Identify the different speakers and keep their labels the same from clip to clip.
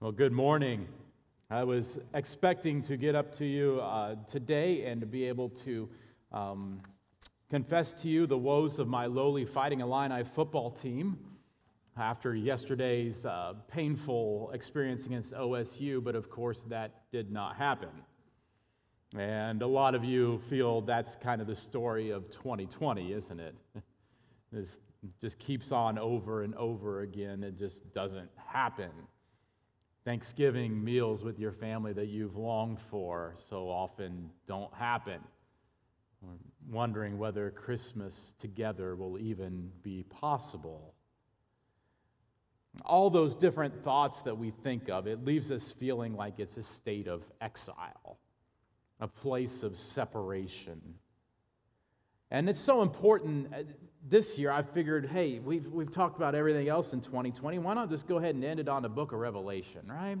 Speaker 1: Well, good morning. I was expecting to get up to you uh, today and to be able to um, confess to you the woes of my lowly Fighting Illini football team after yesterday's uh, painful experience against OSU, but of course that did not happen. And a lot of you feel that's kind of the story of 2020, isn't it? this just keeps on over and over again. It just doesn't happen. Thanksgiving meals with your family that you've longed for so often don't happen. We're wondering whether Christmas together will even be possible. All those different thoughts that we think of, it leaves us feeling like it's a state of exile, a place of separation. And it's so important this year, I figured, hey, we've, we've talked about everything else in 2020. Why not just go ahead and end it on the book of Revelation, right?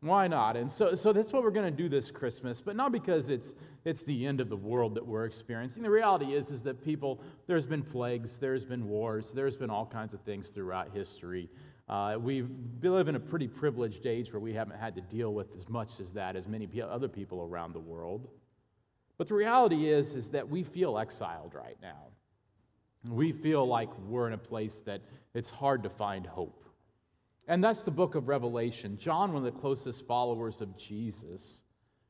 Speaker 1: Why not? And so, so that's what we're going to do this Christmas, but not because it's, it's the end of the world that we're experiencing. The reality is, is that people, there's been plagues, there's been wars, there's been all kinds of things throughout history. Uh, we live in a pretty privileged age where we haven't had to deal with as much as that as many other people around the world. But the reality is, is that we feel exiled right now. We feel like we're in a place that it's hard to find hope. And that's the book of Revelation. John, one of the closest followers of Jesus,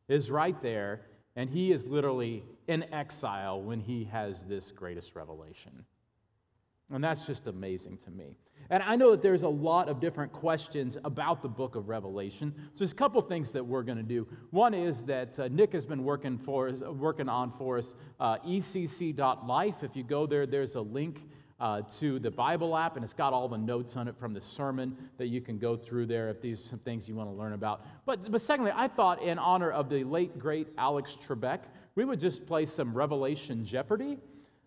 Speaker 1: is right there, and he is literally in exile when he has this greatest revelation. And that's just amazing to me. And I know that there's a lot of different questions about the book of Revelation. So there's a couple things that we're going to do. One is that uh, Nick has been working for us, working on for us uh, ecc.life. If you go there, there's a link uh, to the Bible app, and it's got all the notes on it from the sermon that you can go through there if these are some things you want to learn about. But, but secondly, I thought in honor of the late, great Alex Trebek, we would just play some Revelation Jeopardy.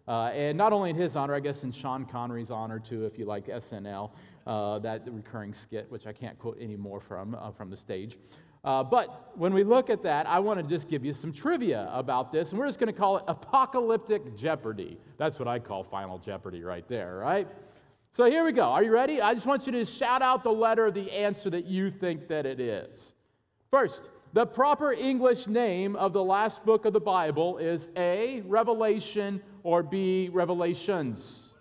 Speaker 1: Uh, and not only in his honor, I guess in Sean Connery's honor too, if you like SNL, uh, that recurring skit, which I can't quote anymore from, uh, from the stage. Uh, but when we look at that, I want to just give you some trivia about this, and we're just going to call it Apocalyptic Jeopardy. That's what I call Final Jeopardy right there, right? So here we go. Are you ready? I just want you to shout out the letter the answer that you think that it is. First, the proper English name of the last book of the Bible is A, Revelation, or B, Revelations?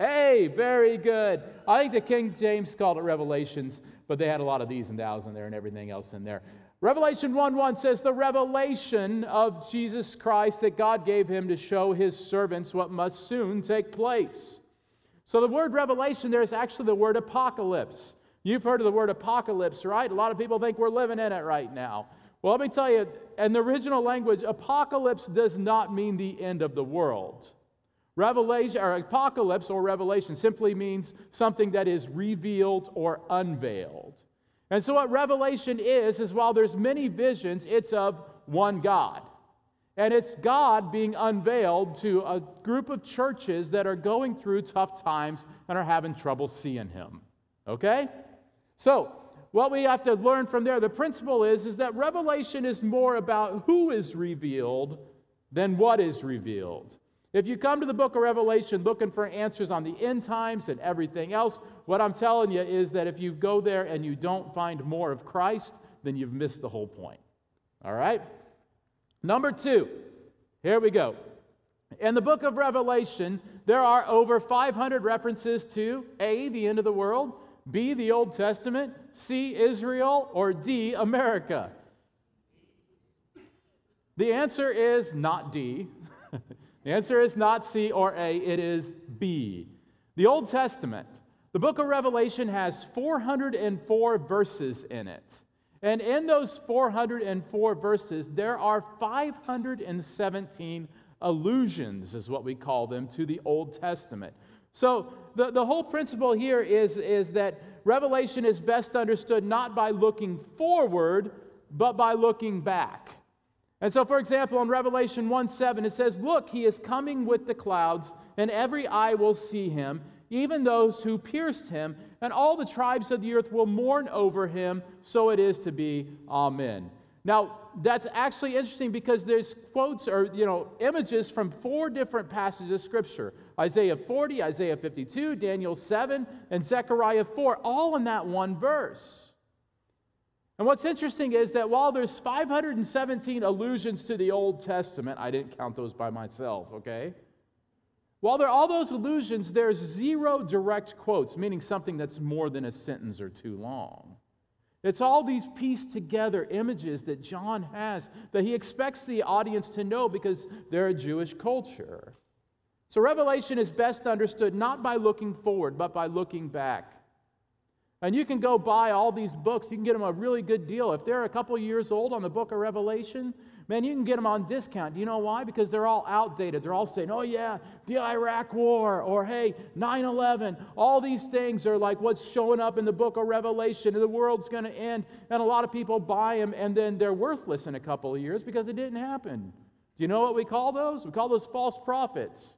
Speaker 1: Hey, very good. I think the King James called it Revelations, but they had a lot of these and thous in there and everything else in there. Revelation 1 1 says, The revelation of Jesus Christ that God gave him to show his servants what must soon take place. So the word revelation there is actually the word apocalypse. You've heard of the word apocalypse, right? A lot of people think we're living in it right now. Well, let me tell you, in the original language, apocalypse does not mean the end of the world. Revelation or apocalypse or revelation simply means something that is revealed or unveiled. And so what revelation is is while there's many visions, it's of one God. And it's God being unveiled to a group of churches that are going through tough times and are having trouble seeing him. Okay? So, what we have to learn from there, the principle is, is that revelation is more about who is revealed than what is revealed. If you come to the book of Revelation looking for answers on the end times and everything else, what I'm telling you is that if you go there and you don't find more of Christ, then you've missed the whole point. All right? Number two, here we go. In the book of Revelation, there are over 500 references to A, the end of the world, B, the Old Testament, C, Israel, or D, America? The answer is not D. the answer is not C or A, it is B. The Old Testament, the book of Revelation has 404 verses in it. And in those 404 verses, there are 517 allusions, is what we call them, to the Old Testament. So the, the whole principle here is, is that revelation is best understood not by looking forward, but by looking back. And so, for example, in Revelation 1 7, it says, Look, he is coming with the clouds, and every eye will see him, even those who pierced him, and all the tribes of the earth will mourn over him. So it is to be. Amen. Now, that's actually interesting because there's quotes or you know images from four different passages of scripture. Isaiah 40, Isaiah 52, Daniel 7, and Zechariah 4, all in that one verse. And what's interesting is that while there's 517 allusions to the Old Testament, I didn't count those by myself, okay? While there are all those allusions, there's zero direct quotes, meaning something that's more than a sentence or two long. It's all these pieced together images that John has that he expects the audience to know because they're a Jewish culture. So, Revelation is best understood not by looking forward, but by looking back. And you can go buy all these books. You can get them a really good deal. If they're a couple years old on the book of Revelation, man, you can get them on discount. Do you know why? Because they're all outdated. They're all saying, oh, yeah, the Iraq War, or hey, 9 11. All these things are like what's showing up in the book of Revelation, and the world's going to end. And a lot of people buy them, and then they're worthless in a couple of years because it didn't happen. Do you know what we call those? We call those false prophets.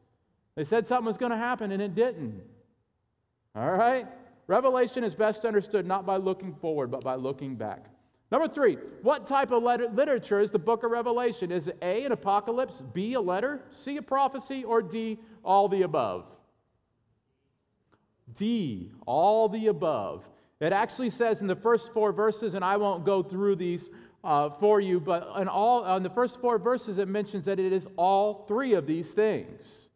Speaker 1: They said something was going to happen, and it didn't. All right? Revelation is best understood not by looking forward, but by looking back. Number three, what type of letter, literature is the book of Revelation? Is it A, an apocalypse, B, a letter, C, a prophecy, or D, all the above? D, all the above. It actually says in the first four verses, and I won't go through these uh, for you, but in all in the first four verses, it mentions that it is all three of these things.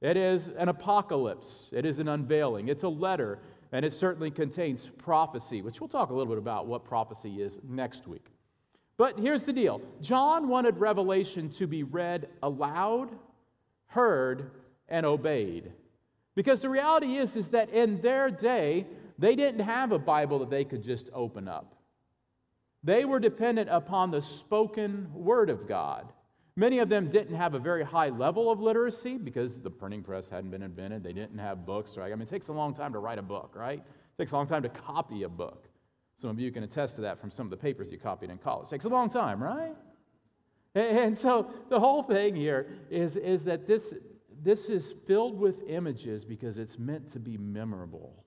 Speaker 1: It is an apocalypse, it is an unveiling, it's a letter, and it certainly contains prophecy, which we'll talk a little bit about what prophecy is next week. But here's the deal John wanted Revelation to be read aloud, heard, and obeyed. Because the reality is, is that in their day, they didn't have a Bible that they could just open up. They were dependent upon the spoken word of God. Many of them didn't have a very high level of literacy because the printing press hadn't been invented. They didn't have books, right? I mean, it takes a long time to write a book, right? It takes a long time to copy a book. Some of you can attest to that from some of the papers you copied in college. It takes a long time, right? And so the whole thing here is, is that this, this is filled with images because it's meant to be memorable.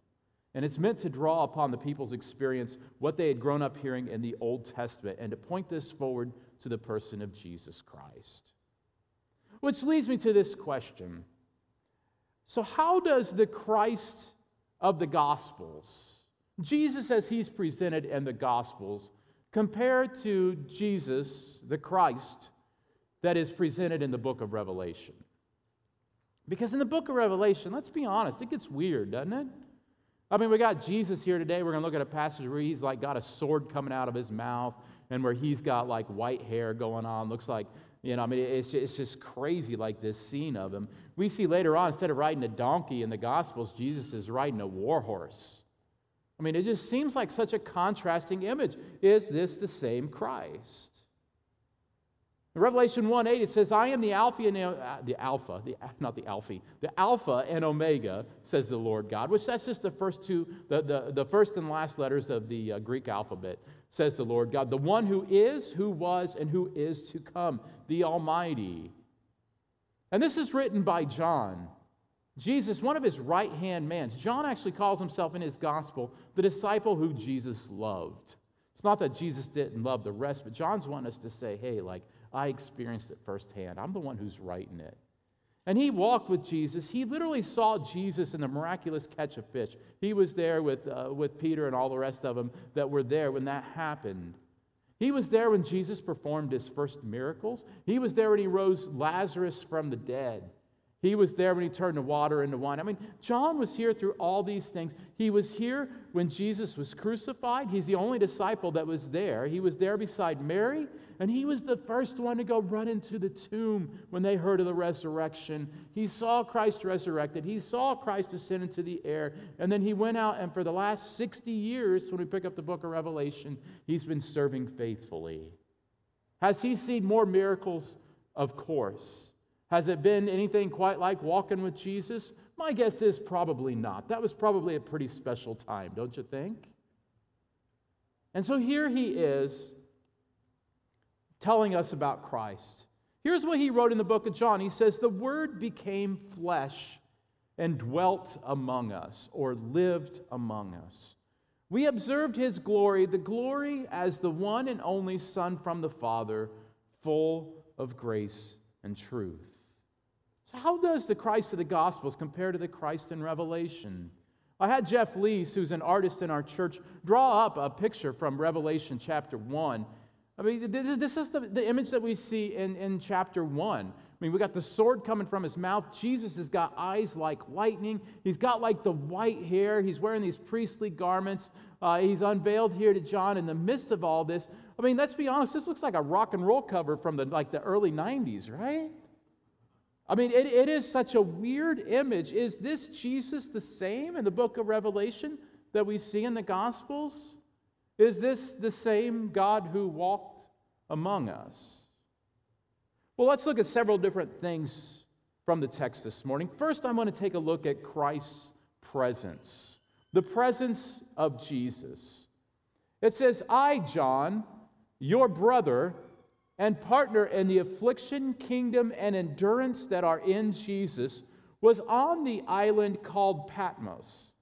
Speaker 1: And it's meant to draw upon the people's experience, what they had grown up hearing in the Old Testament, and to point this forward to the person of Jesus Christ. Which leads me to this question So, how does the Christ of the Gospels, Jesus as he's presented in the Gospels, compare to Jesus, the Christ, that is presented in the book of Revelation? Because in the book of Revelation, let's be honest, it gets weird, doesn't it? I mean, we got Jesus here today. We're going to look at a passage where he's like got a sword coming out of his mouth and where he's got like white hair going on. Looks like, you know, I mean, it's just, it's just crazy, like this scene of him. We see later on, instead of riding a donkey in the Gospels, Jesus is riding a war horse. I mean, it just seems like such a contrasting image. Is this the same Christ? In Revelation 1 8, it says, I am the Alpha and uh, the Alpha, the, not the Alpha, the Alpha and Omega, says the Lord God, which that's just the first two, the, the, the first and last letters of the uh, Greek alphabet, says the Lord God, the one who is, who was, and who is to come, the Almighty. And this is written by John. Jesus, one of his right hand mans. John actually calls himself in his gospel the disciple who Jesus loved. It's not that Jesus didn't love the rest, but John's wanting us to say, hey, like, I experienced it firsthand. I'm the one who's writing it. And he walked with Jesus. He literally saw Jesus in the miraculous catch of fish. He was there with, uh, with Peter and all the rest of them that were there when that happened. He was there when Jesus performed his first miracles. He was there when he rose Lazarus from the dead. He was there when he turned the water into wine. I mean, John was here through all these things. He was here when Jesus was crucified. He's the only disciple that was there. He was there beside Mary, and he was the first one to go run into the tomb when they heard of the resurrection. He saw Christ resurrected. He saw Christ ascend into the air. And then he went out, and for the last 60 years, when we pick up the book of Revelation, he's been serving faithfully. Has he seen more miracles? Of course. Has it been anything quite like walking with Jesus? My guess is probably not. That was probably a pretty special time, don't you think? And so here he is telling us about Christ. Here's what he wrote in the book of John. He says, The Word became flesh and dwelt among us, or lived among us. We observed his glory, the glory as the one and only Son from the Father, full of grace and truth. So, how does the Christ of the Gospels compare to the Christ in Revelation? I had Jeff Lees, who's an artist in our church, draw up a picture from Revelation chapter 1. I mean, this is the, the image that we see in, in chapter 1. I mean, we got the sword coming from his mouth. Jesus has got eyes like lightning. He's got like the white hair. He's wearing these priestly garments. Uh, he's unveiled here to John in the midst of all this. I mean, let's be honest, this looks like a rock and roll cover from the, like the early 90s, right? I mean, it, it is such a weird image. Is this Jesus the same in the book of Revelation that we see in the Gospels? Is this the same God who walked among us? Well, let's look at several different things from the text this morning. First, I'm going to take a look at Christ's presence, the presence of Jesus. It says, I, John, your brother, and partner in the affliction, kingdom, and endurance that are in Jesus, was on the island called Patmos.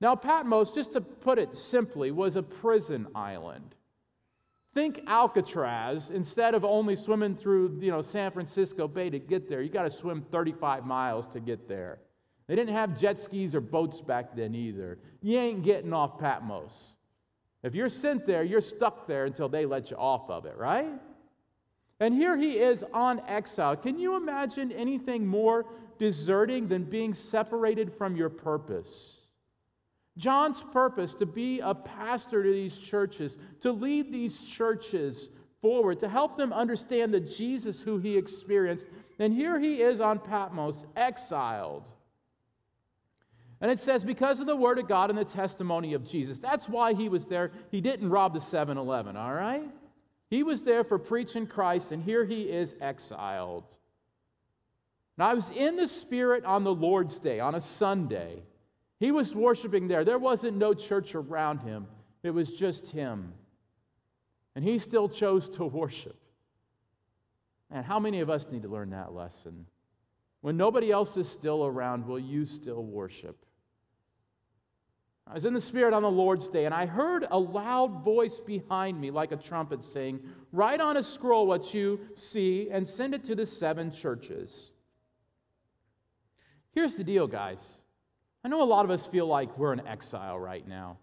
Speaker 1: Now, Patmos, just to put it simply, was a prison island. Think Alcatraz, instead of only swimming through you know, San Francisco Bay to get there, you got to swim 35 miles to get there. They didn't have jet skis or boats back then either. You ain't getting off Patmos. If you're sent there, you're stuck there until they let you off of it, right? And here he is on exile. Can you imagine anything more deserting than being separated from your purpose? John's purpose to be a pastor to these churches, to lead these churches forward, to help them understand the Jesus who he experienced. And here he is on Patmos, exiled. And it says, because of the word of God and the testimony of Jesus. That's why he was there. He didn't rob the 7 Eleven, all right? He was there for preaching Christ, and here he is exiled. Now, I was in the Spirit on the Lord's Day, on a Sunday. He was worshiping there. There wasn't no church around him, it was just him. And he still chose to worship. And how many of us need to learn that lesson? When nobody else is still around, will you still worship? I was in the Spirit on the Lord's day, and I heard a loud voice behind me, like a trumpet, saying, Write on a scroll what you see and send it to the seven churches. Here's the deal, guys. I know a lot of us feel like we're in exile right now.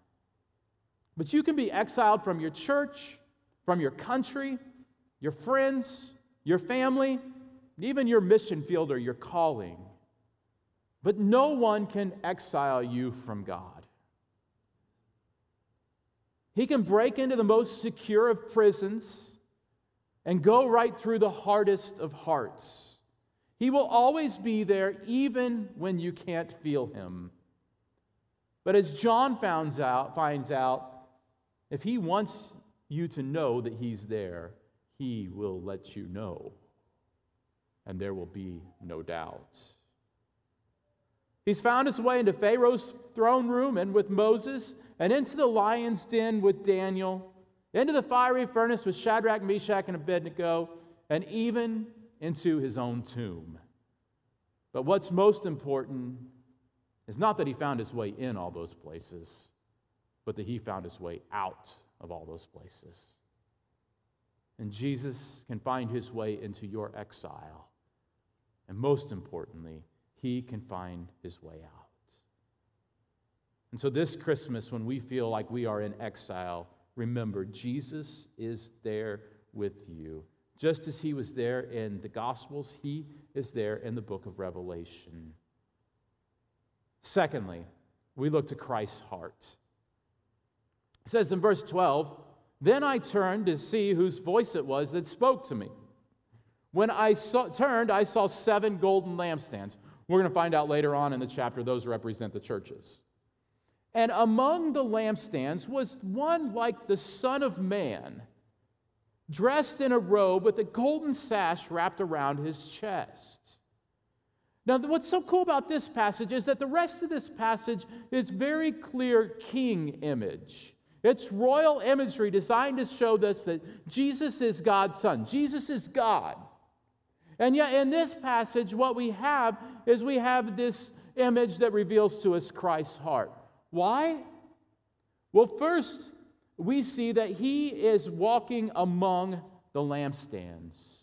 Speaker 1: But you can be exiled from your church, from your country, your friends, your family, even your mission field or your calling. But no one can exile you from God. He can break into the most secure of prisons and go right through the hardest of hearts. He will always be there, even when you can't feel him. But as John finds out, finds out, if he wants you to know that he's there, he will let you know. And there will be no doubt. He's found his way into Pharaoh's throne room and with Moses, and into the lion's den with Daniel, into the fiery furnace with Shadrach, Meshach, and Abednego, and even into his own tomb. But what's most important is not that he found his way in all those places, but that he found his way out of all those places. And Jesus can find his way into your exile. And most importantly, he can find his way out. And so, this Christmas, when we feel like we are in exile, remember Jesus is there with you. Just as he was there in the Gospels, he is there in the book of Revelation. Secondly, we look to Christ's heart. It says in verse 12, Then I turned to see whose voice it was that spoke to me. When I saw, turned, I saw seven golden lampstands. We're going to find out later on in the chapter, those represent the churches. And among the lampstands was one like the Son of Man, dressed in a robe with a golden sash wrapped around his chest. Now, what's so cool about this passage is that the rest of this passage is very clear king image. It's royal imagery designed to show us that Jesus is God's son. Jesus is God. And yet, in this passage, what we have is we have this image that reveals to us Christ's heart. Why? Well, first, we see that he is walking among the lampstands.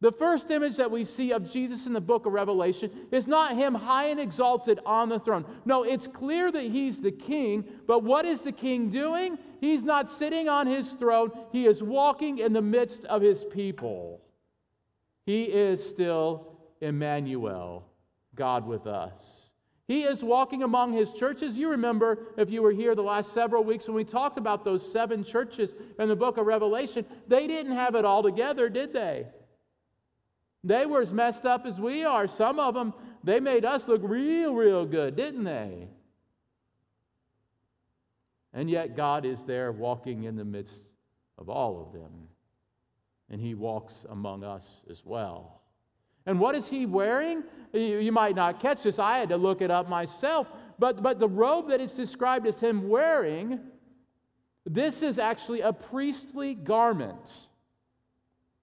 Speaker 1: The first image that we see of Jesus in the book of Revelation is not him high and exalted on the throne. No, it's clear that he's the king, but what is the king doing? He's not sitting on his throne, he is walking in the midst of his people. He is still Emmanuel, God with us. He is walking among his churches. You remember, if you were here the last several weeks when we talked about those seven churches in the book of Revelation, they didn't have it all together, did they? They were as messed up as we are. Some of them, they made us look real, real good, didn't they? And yet, God is there walking in the midst of all of them. And He walks among us as well. And what is He wearing? You, you might not catch this. I had to look it up myself. But, but the robe that is described as Him wearing, this is actually a priestly garment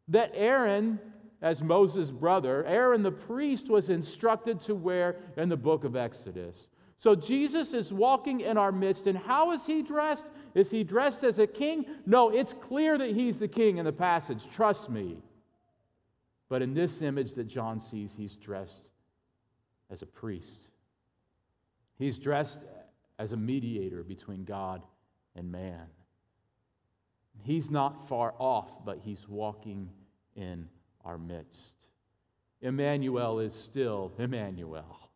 Speaker 1: that Aaron as Moses' brother, Aaron the priest was instructed to wear in the book of Exodus. So Jesus is walking in our midst, and how is he dressed? Is he dressed as a king? No, it's clear that he's the king in the passage, trust me. But in this image that John sees, he's dressed as a priest. He's dressed as a mediator between God and man. He's not far off, but he's walking in our midst. Emmanuel is still Emmanuel.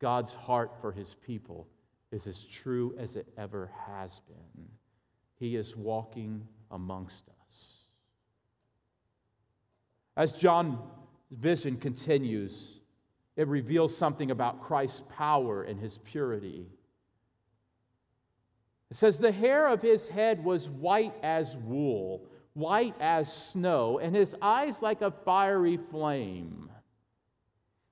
Speaker 1: God's heart for his people is as true as it ever has been. He is walking amongst us. As John's vision continues, it reveals something about Christ's power and his purity. It says, The hair of his head was white as wool white as snow, and his eyes like a fiery flame.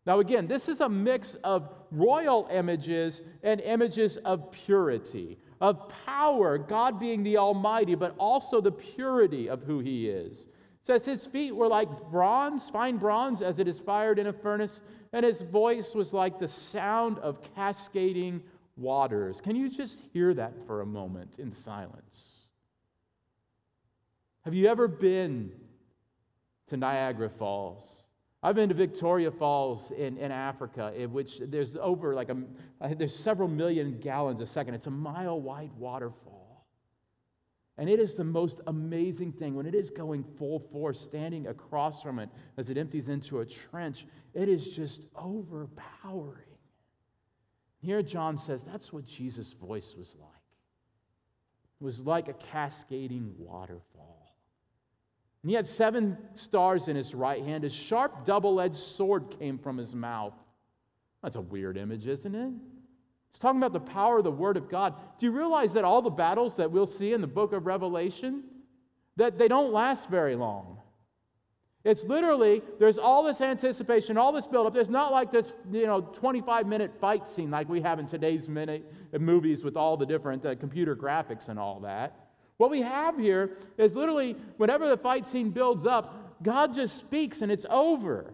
Speaker 1: Now, again, this is a mix of royal images and images of purity, of power, God being the Almighty, but also the purity of who He is. It says his feet were like bronze, fine bronze, as it is fired in a furnace, and his voice was like the sound of cascading waters. Can you just hear that for a moment in silence? Have you ever been to Niagara Falls? I've been to Victoria Falls in, in Africa, in which there's over like a, there's several million gallons a second. It's a mile wide waterfall. And it is the most amazing thing when it is going full force, standing across from it as it empties into a trench. It is just overpowering. Here, John says that's what Jesus' voice was like. It was like a cascading waterfall. And he had seven stars in his right hand. A sharp, double edged sword came from his mouth. That's a weird image, isn't it? It's talking about the power of the Word of God. Do you realize that all the battles that we'll see in the book of Revelation, that they don't last very long? It's literally, there's all this anticipation, all this buildup. There's not like this, you know, 25 minute fight scene like we have in today's minute movies with all the different uh, computer graphics and all that. What we have here is literally whenever the fight scene builds up, God just speaks and it's over.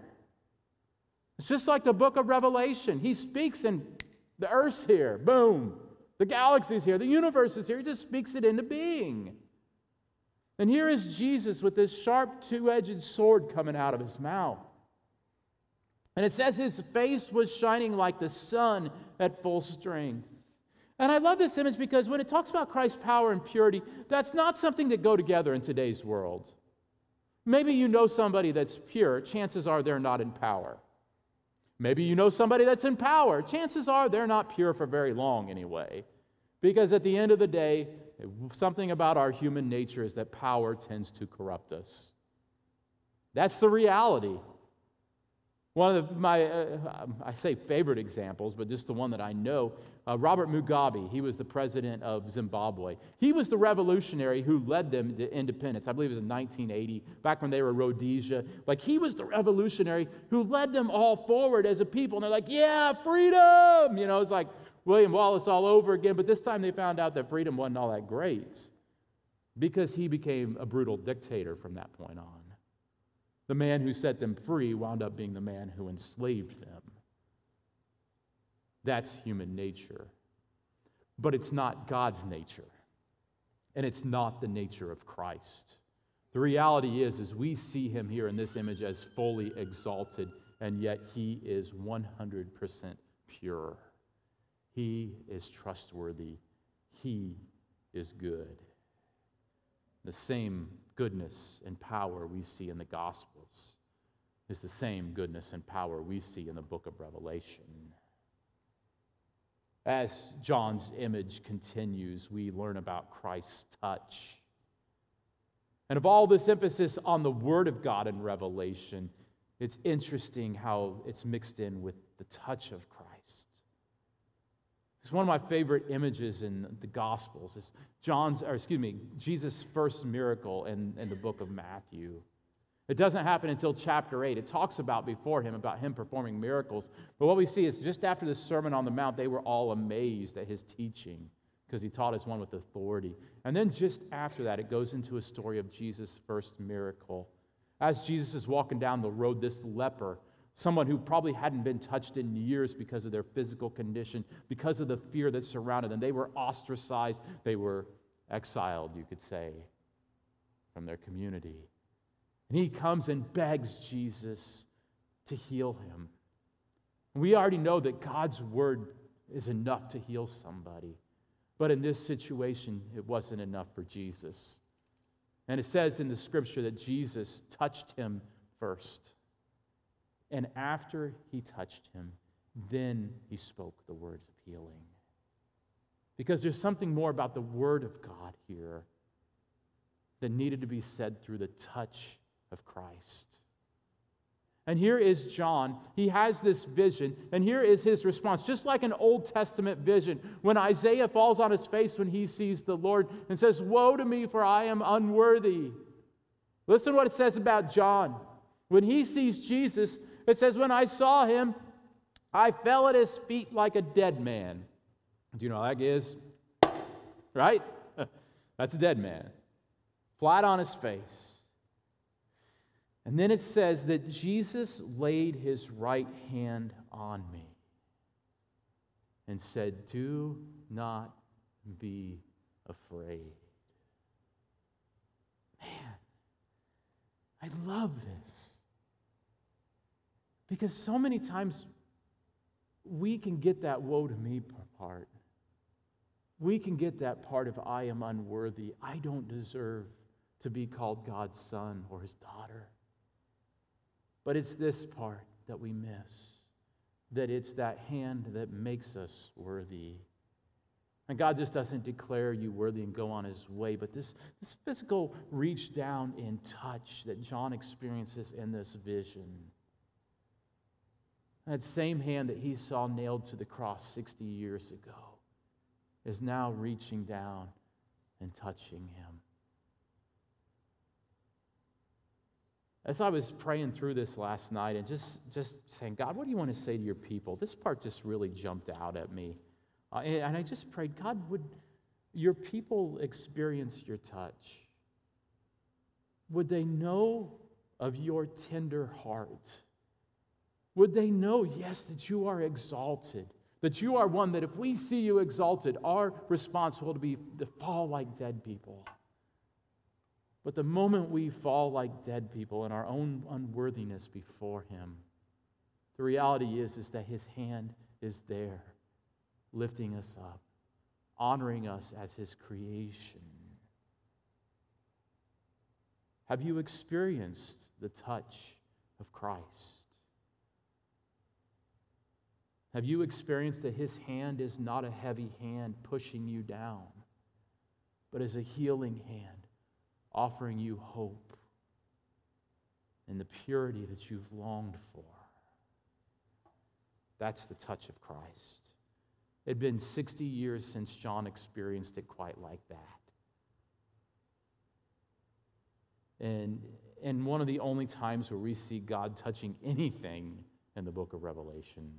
Speaker 1: It's just like the book of Revelation. He speaks and the earth's here, boom. The galaxy's here, the universe is here. He just speaks it into being. And here is Jesus with this sharp two edged sword coming out of his mouth. And it says his face was shining like the sun at full strength. And I love this image because when it talks about Christ's power and purity, that's not something that go together in today's world. Maybe you know somebody that's pure, chances are they're not in power. Maybe you know somebody that's in power, chances are they're not pure for very long anyway. Because at the end of the day, something about our human nature is that power tends to corrupt us. That's the reality. One of my, uh, I say favorite examples, but just the one that I know, uh, Robert Mugabe, he was the president of Zimbabwe. He was the revolutionary who led them to independence. I believe it was in 1980, back when they were Rhodesia. Like, he was the revolutionary who led them all forward as a people. And they're like, yeah, freedom! You know, it's like William Wallace all over again. But this time they found out that freedom wasn't all that great because he became a brutal dictator from that point on. The man who set them free wound up being the man who enslaved them. That's human nature. But it's not God's nature. And it's not the nature of Christ. The reality is, is we see him here in this image as fully exalted, and yet he is 100% pure. He is trustworthy. He is good. The same goodness and power we see in the Gospels is the same goodness and power we see in the book of Revelation. As John's image continues, we learn about Christ's touch. And of all this emphasis on the Word of God in Revelation, it's interesting how it's mixed in with the touch of Christ. It's one of my favorite images in the Gospels. Is John's, or excuse me, Jesus' first miracle in, in the book of Matthew. It doesn't happen until chapter 8. It talks about before him, about him performing miracles. But what we see is just after the Sermon on the Mount, they were all amazed at his teaching because he taught as one with authority. And then just after that, it goes into a story of Jesus' first miracle. As Jesus is walking down the road, this leper, someone who probably hadn't been touched in years because of their physical condition, because of the fear that surrounded them, they were ostracized, they were exiled, you could say, from their community. And he comes and begs Jesus to heal him. We already know that God's word is enough to heal somebody. But in this situation, it wasn't enough for Jesus. And it says in the scripture that Jesus touched him first. And after he touched him, then he spoke the words of healing. Because there's something more about the word of God here that needed to be said through the touch of Christ. And here is John. He has this vision, and here is his response. Just like an Old Testament vision, when Isaiah falls on his face when he sees the Lord and says, Woe to me, for I am unworthy. Listen what it says about John. When he sees Jesus, it says, When I saw him, I fell at his feet like a dead man. Do you know how that is? Right? That's a dead man. Flat on his face. And then it says that Jesus laid his right hand on me and said, Do not be afraid. Man, I love this. Because so many times we can get that woe to me part. We can get that part of I am unworthy. I don't deserve to be called God's son or his daughter. But it's this part that we miss that it's that hand that makes us worthy. And God just doesn't declare you worthy and go on his way, but this, this physical reach down in touch that John experiences in this vision. That same hand that he saw nailed to the cross 60 years ago is now reaching down and touching him. As I was praying through this last night and just, just saying, God, what do you want to say to your people? This part just really jumped out at me. Uh, and, and I just prayed, God, would your people experience your touch? Would they know of your tender heart? Would they know, yes, that you are exalted, that you are one that if we see you exalted, our response will be to fall like dead people. But the moment we fall like dead people in our own unworthiness before Him, the reality is, is that His hand is there, lifting us up, honoring us as His creation. Have you experienced the touch of Christ? Have you experienced that His hand is not a heavy hand pushing you down, but is a healing hand? Offering you hope and the purity that you've longed for. That's the touch of Christ. It had been 60 years since John experienced it quite like that. And, and one of the only times where we see God touching anything in the book of Revelation,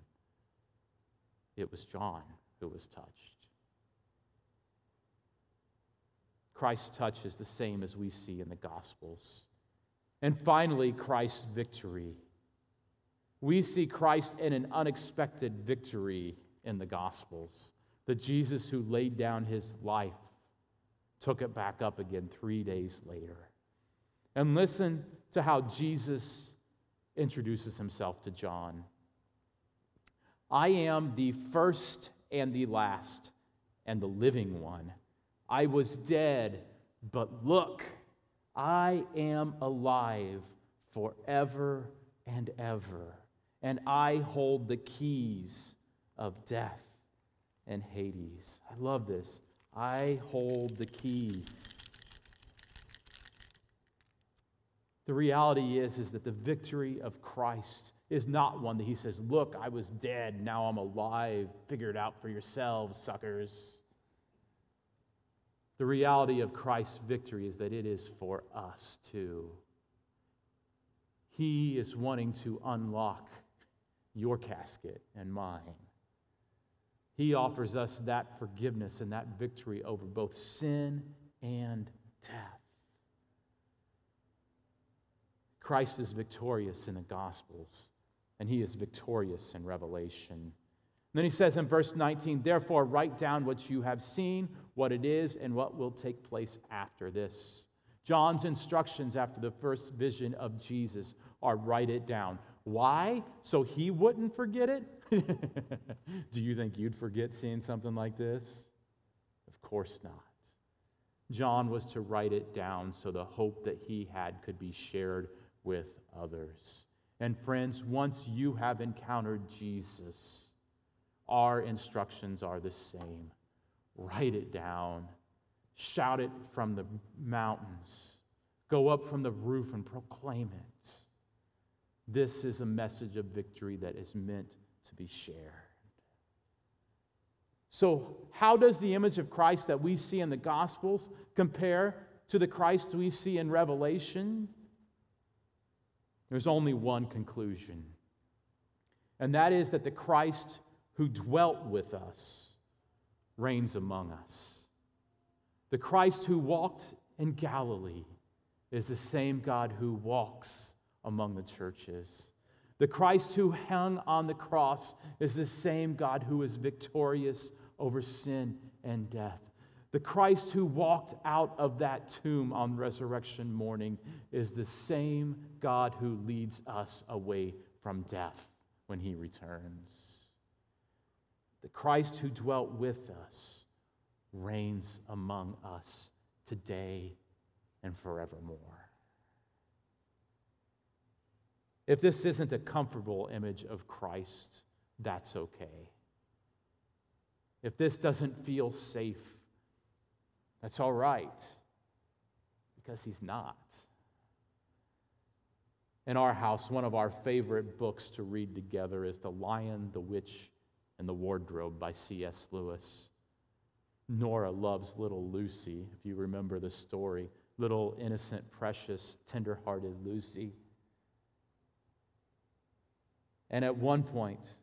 Speaker 1: it was John who was touched. Christ's touch is the same as we see in the Gospels. And finally, Christ's victory. We see Christ in an unexpected victory in the Gospels. The Jesus who laid down his life took it back up again three days later. And listen to how Jesus introduces himself to John. I am the first and the last and the living one. I was dead, but look, I am alive forever and ever, and I hold the keys of death and Hades. I love this. I hold the keys. The reality is, is that the victory of Christ is not one that he says, Look, I was dead, now I'm alive. Figure it out for yourselves, suckers. The reality of Christ's victory is that it is for us too. He is wanting to unlock your casket and mine. He offers us that forgiveness and that victory over both sin and death. Christ is victorious in the Gospels, and he is victorious in Revelation. Then he says in verse 19, Therefore, write down what you have seen, what it is, and what will take place after this. John's instructions after the first vision of Jesus are write it down. Why? So he wouldn't forget it? Do you think you'd forget seeing something like this? Of course not. John was to write it down so the hope that he had could be shared with others. And friends, once you have encountered Jesus, our instructions are the same. Write it down, shout it from the mountains, go up from the roof and proclaim it. This is a message of victory that is meant to be shared. So, how does the image of Christ that we see in the Gospels compare to the Christ we see in Revelation? There's only one conclusion, and that is that the Christ who dwelt with us reigns among us. The Christ who walked in Galilee is the same God who walks among the churches. The Christ who hung on the cross is the same God who is victorious over sin and death. The Christ who walked out of that tomb on resurrection morning is the same God who leads us away from death when he returns. The Christ who dwelt with us reigns among us today and forevermore. If this isn't a comfortable image of Christ, that's okay. If this doesn't feel safe, that's all right, because he's not. In our house, one of our favorite books to read together is The Lion, the Witch, and the Wardrobe by C.S. Lewis. Nora loves little Lucy, if you remember the story. Little, innocent, precious, tender hearted Lucy. And at one point,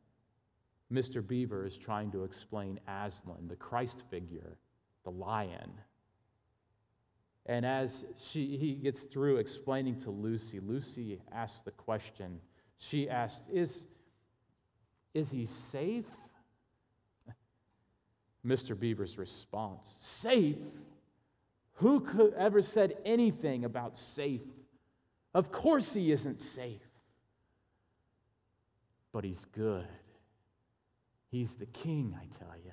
Speaker 1: Mr. Beaver is trying to explain Aslan, the Christ figure, the lion. And as she, he gets through explaining to Lucy, Lucy asks the question. She asked, Is, is he safe? Mr. Beaver's response Safe? Who could ever said anything about safe? Of course he isn't safe. But he's good. He's the king, I tell you.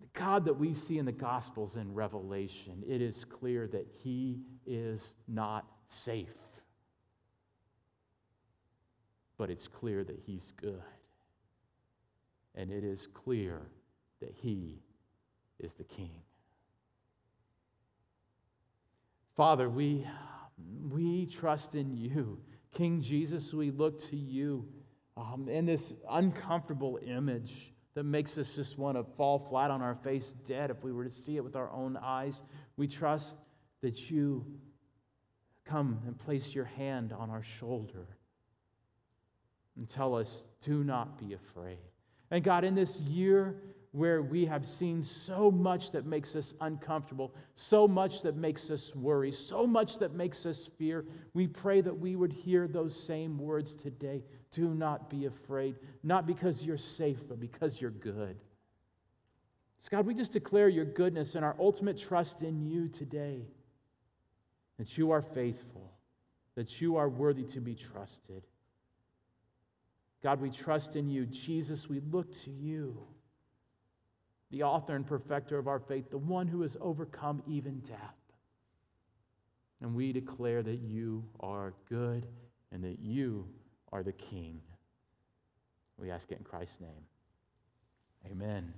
Speaker 1: The God that we see in the Gospels and Revelation, it is clear that he is not safe. But it's clear that he's good. And it is clear that he is the king. Father, we, we trust in you. King Jesus, we look to you um, in this uncomfortable image that makes us just want to fall flat on our face dead if we were to see it with our own eyes. We trust that you come and place your hand on our shoulder and tell us, do not be afraid. And God, in this year where we have seen so much that makes us uncomfortable, so much that makes us worry, so much that makes us fear, we pray that we would hear those same words today. Do not be afraid, not because you're safe, but because you're good. So, God, we just declare your goodness and our ultimate trust in you today. that you are faithful, that you are worthy to be trusted. God, we trust in you. Jesus, we look to you, the author and perfecter of our faith, the one who has overcome even death. And we declare that you are good and that you are the King. We ask it in Christ's name. Amen.